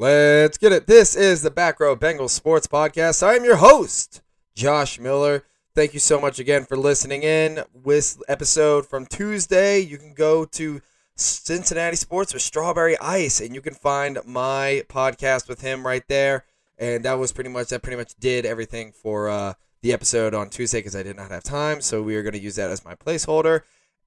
Let's get it. This is the Back Row Bengals Sports Podcast. I am your host, Josh Miller. Thank you so much again for listening in. With episode from Tuesday, you can go to Cincinnati Sports with Strawberry Ice, and you can find my podcast with him right there. And that was pretty much that. Pretty much did everything for uh, the episode on Tuesday because I did not have time. So we are going to use that as my placeholder.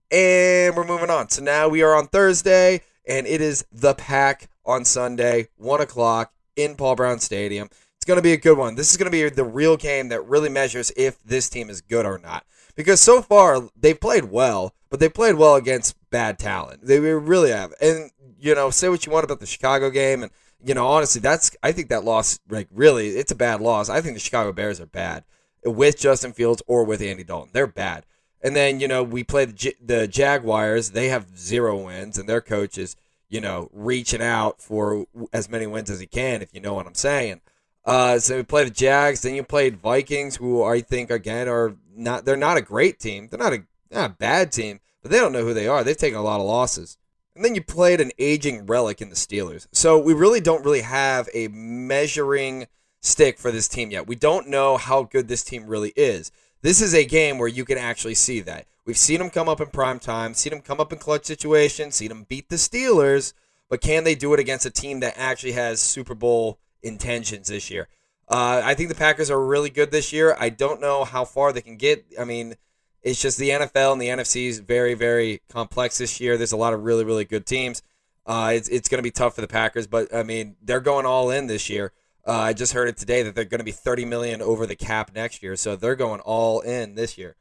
And we're moving on. So now we are on Thursday, and it is the pack on Sunday, 1 o'clock in Paul Brown Stadium. It's going to be a good one. This is going to be the real game that really measures if this team is good or not. Because so far, they've played well, but they played well against bad talent. They really have. And, you know, say what you want about the Chicago game. And, you know, honestly, that's, I think that loss, like, really, it's a bad loss. I think the Chicago Bears are bad with Justin Fields or with Andy Dalton. They're bad. And then, you know, we play the, J- the Jaguars. They have zero wins, and their coach is, you know, reaching out for as many wins as he can, if you know what I'm saying. Uh, so we played the Jags. Then you played Vikings, who I think, again, are not, they're not a great team. They're not a, not a bad team, but they don't know who they are. They've taken a lot of losses. And then you played an aging relic in the Steelers. So we really don't really have a measuring stick for this team yet. We don't know how good this team really is. This is a game where you can actually see that. We've seen them come up in prime time, seen them come up in clutch situations, seen them beat the Steelers, but can they do it against a team that actually has Super Bowl intentions this year? Uh, I think the Packers are really good this year. I don't know how far they can get. I mean, it's just the NFL and the NFC is very, very complex this year. There's a lot of really, really good teams. Uh, it's it's going to be tough for the Packers, but I mean, they're going all in this year. Uh, I just heard it today that they're going to be 30 million over the cap next year, so they're going all in this year.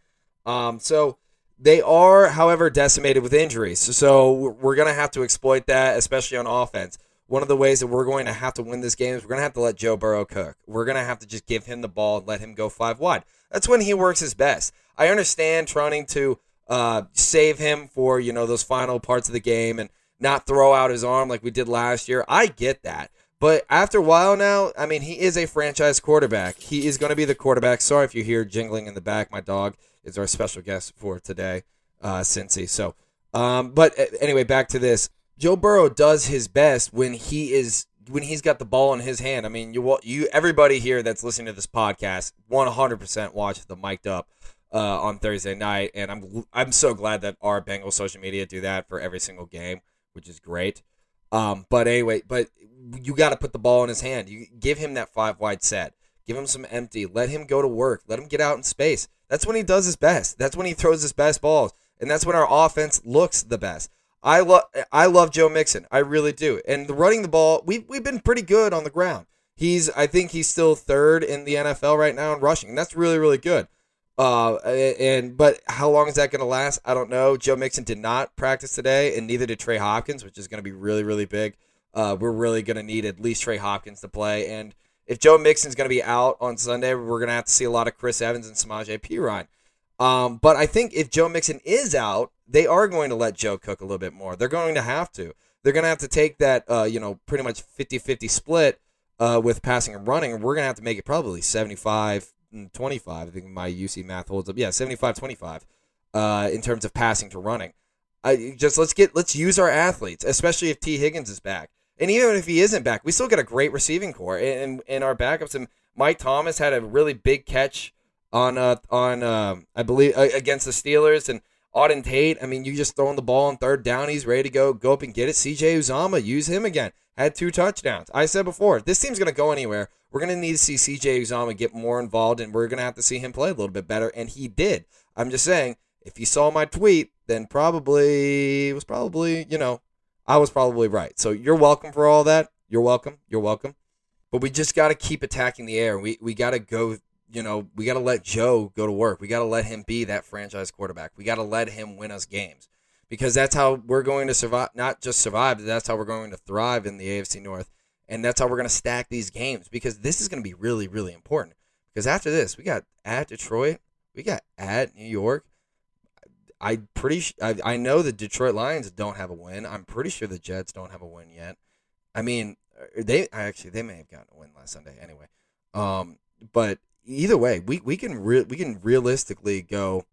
Um, so they are, however, decimated with injuries. So we're going to have to exploit that, especially on offense. One of the ways that we're going to have to win this game is we're going to have to let Joe Burrow cook. We're going to have to just give him the ball and let him go five wide. That's when he works his best. I understand trying to uh, save him for you know those final parts of the game and not throw out his arm like we did last year. I get that. But after a while now, I mean, he is a franchise quarterback. He is going to be the quarterback. Sorry if you hear jingling in the back. My dog is our special guest for today, uh, Cincy. So, um, but anyway, back to this. Joe Burrow does his best when he is when he's got the ball in his hand. I mean, you you everybody here that's listening to this podcast, 100% watch the mic'd up uh, on Thursday night, and I'm I'm so glad that our Bengals social media do that for every single game, which is great. Um, but anyway, but you got to put the ball in his hand. You give him that five wide set. Give him some empty. Let him go to work. Let him get out in space. That's when he does his best. That's when he throws his best balls, and that's when our offense looks the best. I love I love Joe Mixon. I really do. And the running the ball, we've we've been pretty good on the ground. He's I think he's still third in the NFL right now in rushing. And that's really really good. Uh, and but how long is that going to last? I don't know. Joe Mixon did not practice today, and neither did Trey Hopkins, which is going to be really really big. Uh, we're really going to need at least Trey Hopkins to play, and if Joe Mixon's going to be out on Sunday, we're going to have to see a lot of Chris Evans and Samaje Perine. Um, but I think if Joe Mixon is out, they are going to let Joe cook a little bit more. They're going to have to. They're going to have to take that, uh, you know, pretty much 50-50 split uh, with passing and running, we're going to have to make it probably 75 25. I think my UC math holds up. Yeah, 75 25 uh, in terms of passing to running. I just let's get let's use our athletes, especially if Tee Higgins is back. And even if he isn't back, we still get a great receiving corps and in our backups. And Mike Thomas had a really big catch on uh on um I believe uh, against the Steelers and Auden Tate. I mean, you just throwing the ball on third down, he's ready to go. Go up and get it. CJ Uzomah, use him again. Had two touchdowns. I said before, this team's gonna go anywhere, we're going to need to see CJ Uzomah get more involved, and we're going to have to see him play a little bit better. And he did. I'm just saying, if you saw my tweet, then probably was probably you know I was probably right. So you're welcome for all that. You're welcome. You're welcome. But we just got to keep attacking the air. We we got to go. You know, we got to let Joe go to work. We got to let him be that franchise quarterback. We got to let him win us games because that's how we're going to survive. Not just survive, but that's how we're going to thrive in the AFC North and that's how we're going to stack these games because this is going to be really, really important. Because after this, we got at Detroit, we got at New York. I pretty I, I know the Detroit Lions don't have a win. I'm pretty sure the Jets don't have a win yet. I mean, uh, they actually they may have gotten a win last Sunday anyway. Um, but either way, we we can re- we can realistically go,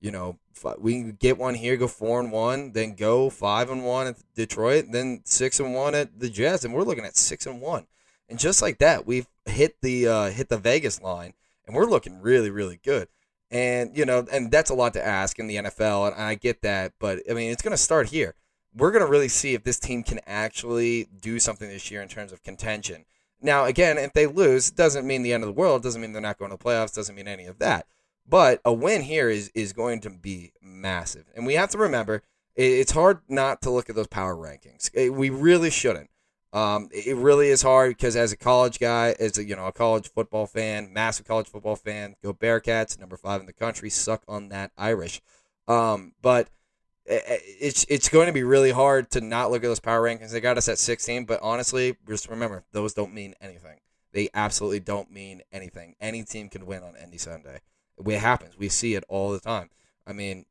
you know, we get one here, go four and one, then go five and one at Detroit, then six and one at the Jets, and we're looking at six and one. And just like that, we've hit the uh, hit the Vegas line, and we're looking really, really good. And you know, and that's a lot to ask in the NFL, and I get that, but I mean, it's going to start here. We're going to really see if this team can actually do something this year in terms of contention. Now, again, if they lose, doesn't mean the end of the world. Doesn't mean they're not going to the playoffs. Doesn't mean any of that. But a win here is is going to be massive, and we have to remember it's hard not to look at those power rankings. Eh, we really shouldn't. Um, it really is hard because as a college guy, as a you know a college football fan, massive college football fan, go Bearcats, number five in the country, suck on that Irish. Um, but it's it's going to be really hard to not look at those power rankings. They got us at 16, but honestly, just remember those don't mean anything. They absolutely don't mean anything. Any team can win on any Sunday it happens. We see it all the time. I mean,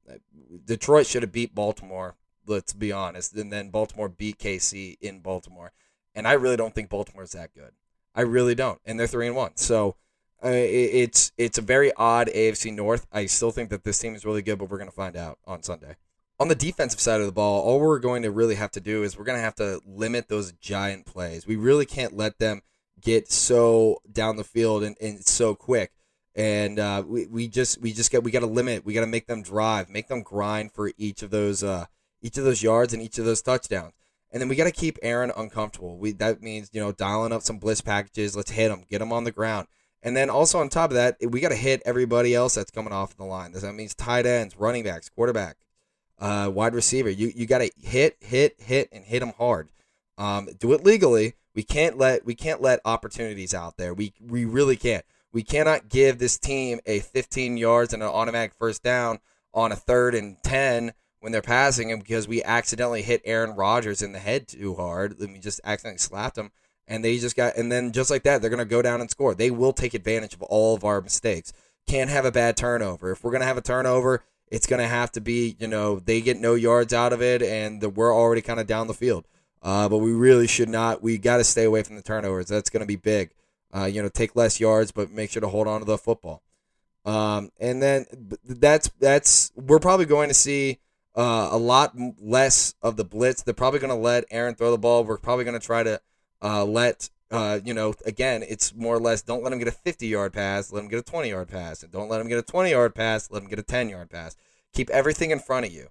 Detroit should have beat Baltimore. Let's be honest. And then Baltimore beat KC in Baltimore, and I really don't think Baltimore is that good. I really don't. And they're three and one. So uh, it's it's a very odd AFC North. I still think that this team is really good, but we're going to find out on Sunday. On the defensive side of the ball, all we're going to really have to do is we're going to have to limit those giant plays. We really can't let them get so down the field and, and so quick and uh, we, we just we just got we got to limit. We got to make them drive, make them grind for each of those uh, each of those yards and each of those touchdowns. And then we got to keep Aaron uncomfortable. We that means you know dialing up some blitz packages. Let's hit him, get him on the ground. And then also on top of that, we got to hit everybody else that's coming off the line. That means tight ends, running backs, quarterback, uh, wide receiver. You you got to hit, hit, hit, and hit them hard. Um, do it legally. We can't let we can't let opportunities out there. We we really can't. We cannot give this team a 15 yards and an automatic first down on a third and 10 when they're passing him because we accidentally hit Aaron Rodgers in the head too hard. And we just accidentally slapped him. And they just got, and then just like that, they're going to go down and score. They will take advantage of all of our mistakes. Can't have a bad turnover. If we're going to have a turnover, it's going to have to be, you know, they get no yards out of it and the, we're already kind of down the field. Uh, but we really should not, we got to stay away from the turnovers. That's going to be big. Uh, you know, take less yards, but make sure to hold on to the football. Um, and then that's that's we're probably going to see uh, a lot less of the blitz. They're probably going to let Aaron throw the ball. We're probably going to try to uh, let uh, you know again. It's more or less don't let him get a 50 yard pass. Let him get a 20 yard pass, and don't let him get a 20 yard pass. Let him get a 10 yard pass. Keep everything in front of you.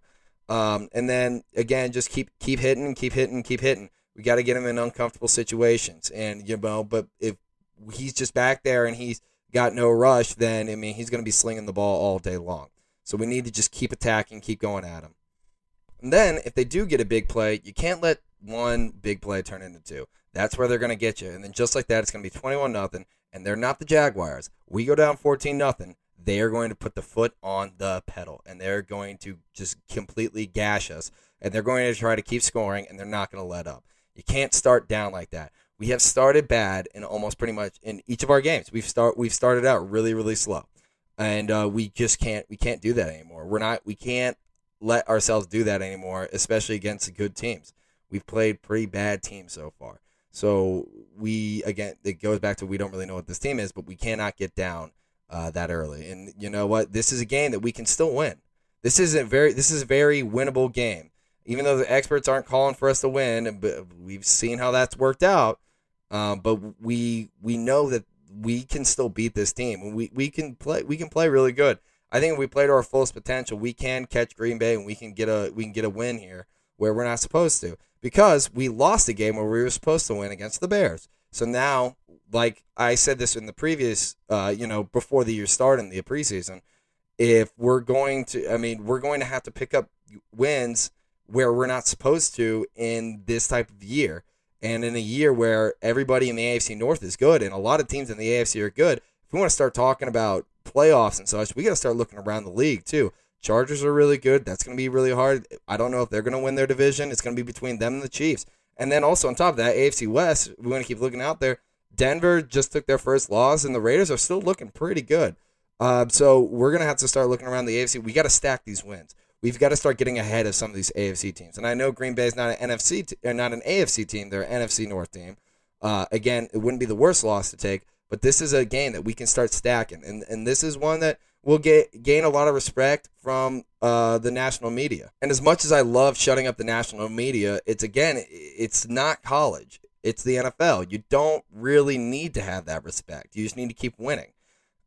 Um, and then again, just keep keep hitting, keep hitting, keep hitting. We got to get him in uncomfortable situations, and you know, but if he's just back there and he's got no rush, then I mean he's going to be slinging the ball all day long. So we need to just keep attacking, keep going at him. And then if they do get a big play, you can't let one big play turn into two. That's where they're going to get you. And then just like that, it's going to be 21 nothing. And they're not the Jaguars. We go down 14 nothing. They are going to put the foot on the pedal and they're going to just completely gash us. And they're going to try to keep scoring and they're not going to let up. You can't start down like that we have started bad in almost pretty much in each of our games. We've start we've started out really really slow, and uh, we just can't we can't do that anymore. We're not we can't let ourselves do that anymore, especially against good teams. We've played pretty bad teams so far. So we again it goes back to we don't really know what this team is, but we cannot get down uh, that early. And you know what? This is a game that we can still win. This isn't very this is a very winnable game. Even though the experts aren't calling for us to win, but we've seen how that's worked out um, but we we know that we can still beat this team. We we can play we can play really good. I think if we play to our fullest potential, we can catch Green Bay and we can get a we can get a win here where we're not supposed to because we lost a game where we were supposed to win against the Bears. So now, like I said this in the previous, uh, you know, before the year started in the preseason, if we're going to, I mean, we're going to have to pick up wins where we're not supposed to in this type of year. And in a year where everybody in the AFC North is good and a lot of teams in the AFC are good, if we want to start talking about playoffs and such, we got to start looking around the league too. Chargers are really good. That's going to be really hard. I don't know if they're going to win their division. It's going to be between them and the Chiefs. And then also on top of that, AFC West, we want to keep looking out there. Denver just took their first loss, and the Raiders are still looking pretty good. Uh, so we're going to have to start looking around the AFC. We got to stack these wins we've got to start getting ahead of some of these AFC teams. And I know Green Bay is not an NFC, t- not an AFC team; they're an NFC North team. Uh, again, it wouldn't be the worst loss to take, But this is a game that we can start stacking, and and this is one that will get gain a lot of respect from uh, the national media. And as much as I love shutting up the national media, it's again, it's not college. It's the NFL. You don't really need to have that respect. You just need to keep winning.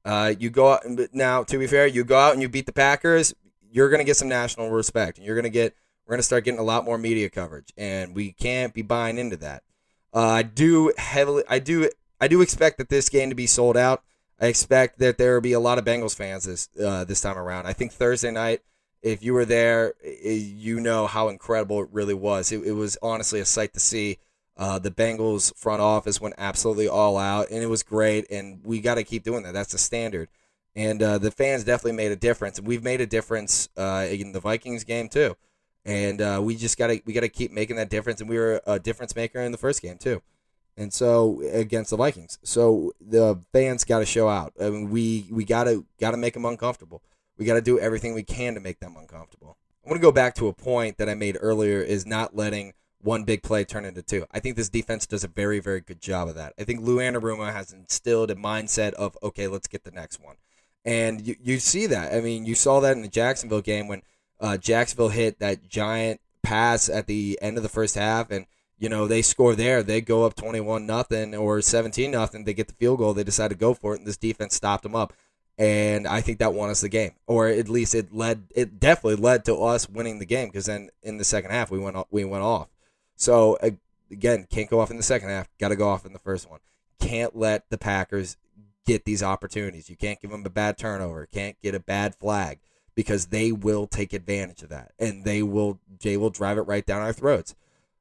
Uh, you go out now. To be fair, you go out and you beat the Packers. You're going to get some national respect, and you're going to get. We're going to start getting a lot more media coverage, and we can't be buying into that. Uh, I do heavily. I do. I do expect that this game to be sold out. I expect that there will be a lot of Bengals fans this uh, this time around. I think Thursday night, if you were there, you know how incredible it really was. It, it was honestly a sight to see. Uh, the Bengals front office went absolutely all out, and it was great. And we got to keep doing that. That's the standard. And uh, the fans definitely made a difference. We've made a difference uh, in the Vikings game too. And uh, we just gotta we gotta keep making that difference. And we were a difference maker in the first game too. And so against the Vikings, so the fans got to show out. I mean, we we gotta gotta make them uncomfortable. We got to do everything we can to make them uncomfortable. I want to go back to a point that I made earlier: is not letting one big play turn into two. I think this defense does a very, very good job of that. I think Lou Anarumo has instilled a mindset of, okay, let's get the next one. And you, you see that. I mean, you saw that in the Jacksonville game when uh, Jacksonville hit that giant pass at the end of the first half and you know they score there they go up 21 nothing or 17 nothing they get the field goal they decide to go for it and this defense stopped them up and I think that won us the game, or at least it led. It definitely led to us winning the game because then in the second half we went we went off. So again, can't go off in the second half. Got to go off in the first one. Can't let the Packers get these opportunities. You can't give them a bad turnover. Can't get a bad flag because they will take advantage of that and they will Jay will drive it right down our throats.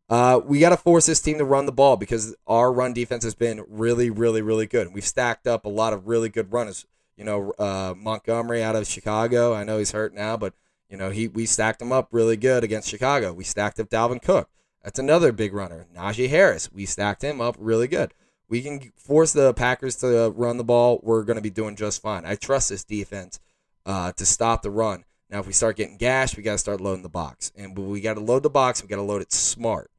Uh, we got to force this team to run the ball because our run defense has been really, really, really good. We've stacked up a lot of really good runners. You know, uh, Montgomery out of Chicago. I know he's hurt now, but you know he we stacked him up really good against Chicago. We stacked up Dalvin Cook. That's another big runner. Najee Harris. We stacked him up really good. We can force the Packers to run the ball. We're going to be doing just fine. I trust this defense uh, to stop the run. Now, if we start getting gashed, we got to start loading the box. And we got to load the box. We got to load it smart.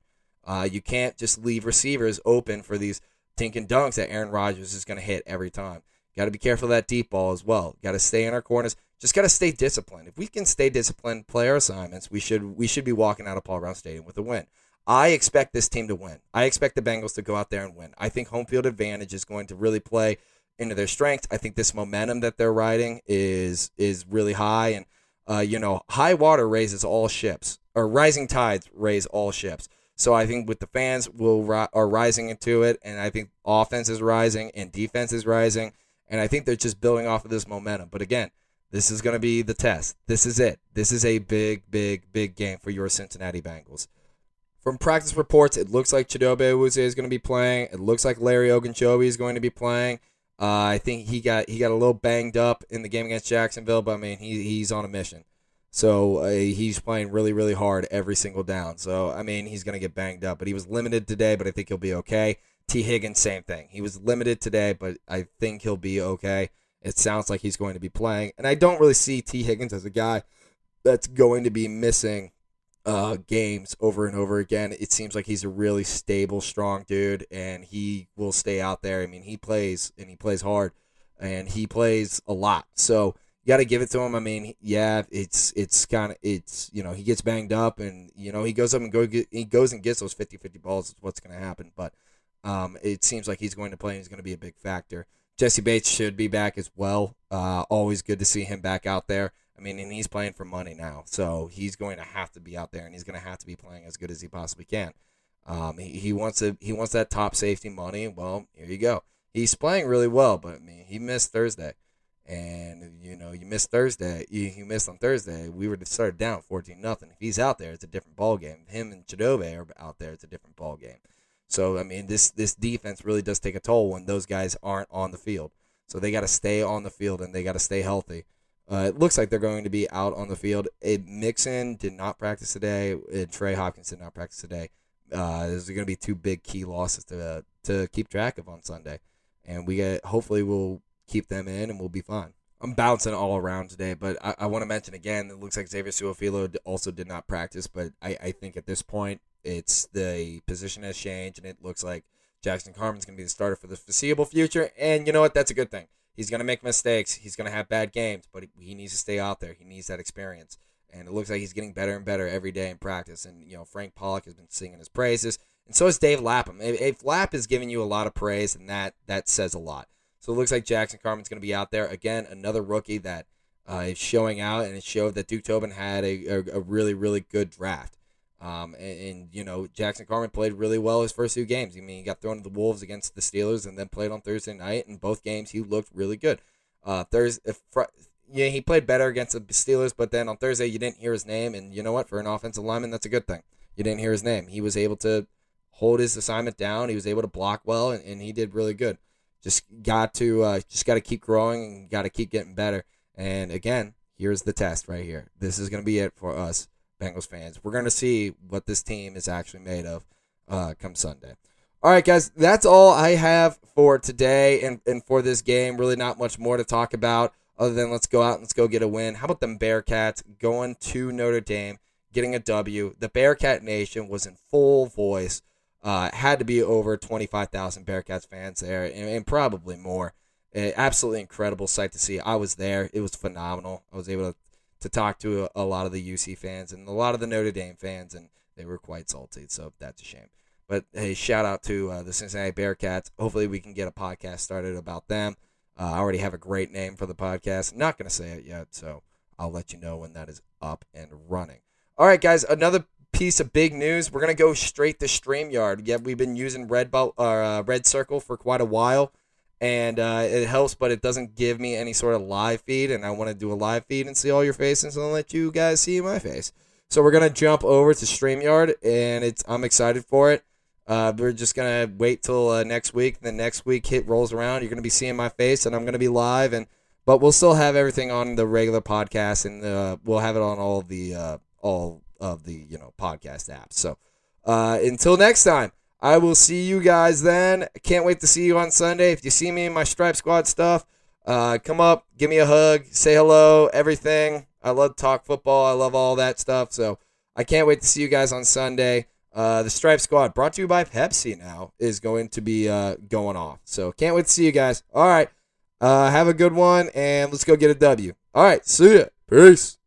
Uh, you can't just leave receivers open for these dink and dunks that Aaron Rodgers is going to hit every time. Got to be careful of that deep ball as well. Got to stay in our corners. Just got to stay disciplined. If we can stay disciplined, play our assignments, we should we should be walking out of Paul Brown Stadium with a win. I expect this team to win. I expect the Bengals to go out there and win. I think home field advantage is going to really play into their strength. I think this momentum that they're riding is is really high, and uh, you know, high water raises all ships, or rising tides raise all ships. So I think with the fans will are rising into it, and I think offense is rising and defense is rising, and I think they're just building off of this momentum. But again, this is going to be the test. This is it. This is a big, big, big game for your Cincinnati Bengals. From practice reports, it looks like Chidobe Awuzie is going to be playing. It looks like Larry Ogunjobi is going to be playing. Uh, I think he got he got a little banged up in the game against Jacksonville, but I mean he he's on a mission. So uh, he's playing really really hard every single down. So I mean he's going to get banged up, but he was limited today, but I think he'll be okay. Tee Higgins same thing. He was limited today, but I think he'll be okay. It sounds like he's going to be playing, and I don't really see Tee Higgins as a guy that's going to be missing uh, games over and over again. It seems like he's a really stable, strong dude, and he will stay out there. I mean, he plays and he plays hard, and he plays a lot. So you got to give it to him. I mean, yeah, it's it's kind of it's you know he gets banged up, and you know he goes up and go get, he goes and gets those 50-50 balls. Is what's going to happen, but um, it seems like he's going to play. and He's going to be a big factor. Jessie Bates should be back as well. Uh, always good to see him back out there. I mean, and he's playing for money now, so he's going to have to be out there, and he's going to have to be playing as good as he possibly can. Um, he, he wants to he wants that top safety money. Well, here you go. He's playing really well, but I mean, he missed Thursday, and you know, you missed Thursday. You, you missed on Thursday. We were started down fourteen nothing. If he's out there, it's a different ball game. Him and Chidobe are out there. It's a different ball game. So I mean, this this defense really does take a toll when those guys aren't on the field. So they got to stay on the field and they got to stay healthy. Uh, it looks like they're going to be out on the field. It, Mixon did not practice today. And Trey Hopkins did not practice today. Uh, there's going to be two big key losses to to keep track of on Sunday, and we get hopefully we'll keep them in and we'll be fine. I'm bouncing all around today, but I, I want to mention again. It looks like Xavier Su'a-Filo also did not practice, but I, I think at this point it's the position has changed, and it looks like Jackson Carman's going to be the starter for the foreseeable future. And you know what? That's a good thing. He's going to make mistakes. He's going to have bad games, but he, needs to stay out there. He needs that experience. And it looks like he's getting better and better every day in practice. And, you know, Frank Pollack has been singing his praises. And so is Dave Lapham. If, if Lapp is giving you a lot of praise, and that, that says a lot. So it looks like Jackson Carman's going to be out there. Again, another rookie that uh, is showing out, and it showed that Duke Tobin had a, a, a really, really good draft. Um, and, and, you know, Jackson Carmen played really well his first two games. I mean, he got thrown to the Wolves against the Steelers and then played on Thursday night. In both games, he looked really good. Uh, Thursday, yeah, he played better against the Steelers, but then on Thursday, you didn't hear his name. And you know what? For an offensive lineman, that's a good thing. You didn't hear his name. He was able to hold his assignment down. He was able to block well, and, and he did really good. Just got to uh, just got to keep growing and got to keep getting better. And again, here's the test right here. This is going to be it for us Bengals fans. We're going to see what this team is actually made of uh, come Sunday. All right, guys, that's all I have for today and, and for this game. Really, not much more to talk about other than let's go out and let's go get a win. How about them Bearcats going to Notre Dame, getting a W? The Bearcat Nation was in full voice. Uh, had to be over 25,000 Bearcats fans there and, and probably more. absolutely incredible sight to see. I was there. It was phenomenal. I was able to to talk to a, a, lot of the UC fans and a lot of the Notre Dame fans, and they were quite salty. So that's a shame. But hey, shout out to uh, the Cincinnati Bearcats. Hopefully, we can get a podcast started about them. Uh, I already have a great name for the podcast. I'm not going to say it yet, so I'll let you know when that is up and running. All right, guys, another piece of big news. We're to go straight to StreamYard. Yeah, we've been using Red, Belt uh, Red Circle for quite a while and uh, it helps, but it doesn't give me any sort of live feed. And I want to do a live feed and see all your faces and let you guys see my face. So we're gonna jump over to Streamyard, and it's I'm excited for it. Uh, we're just gonna wait till uh, next week. The next week hit rolls around, you're gonna be seeing my face, and I'm gonna be live. And but we'll still have everything on the regular podcast, and uh, we'll have it on all the uh, all of the you know podcast apps. So uh, until next time. I will see you guys then. Can't wait to see you on Sunday. If you see me in my Stripe Squad stuff, uh, come up, give me a hug, say hello, everything. I love talk football. I love all that stuff. So I can't wait to see you guys on Sunday. Uh, the Stripe Squad, brought to you by Pepsi now, is going to be uh, going off. So can't wait to see you guys. All right. Uh, have a good one, and let's go get a W. All right. See ya. Peace.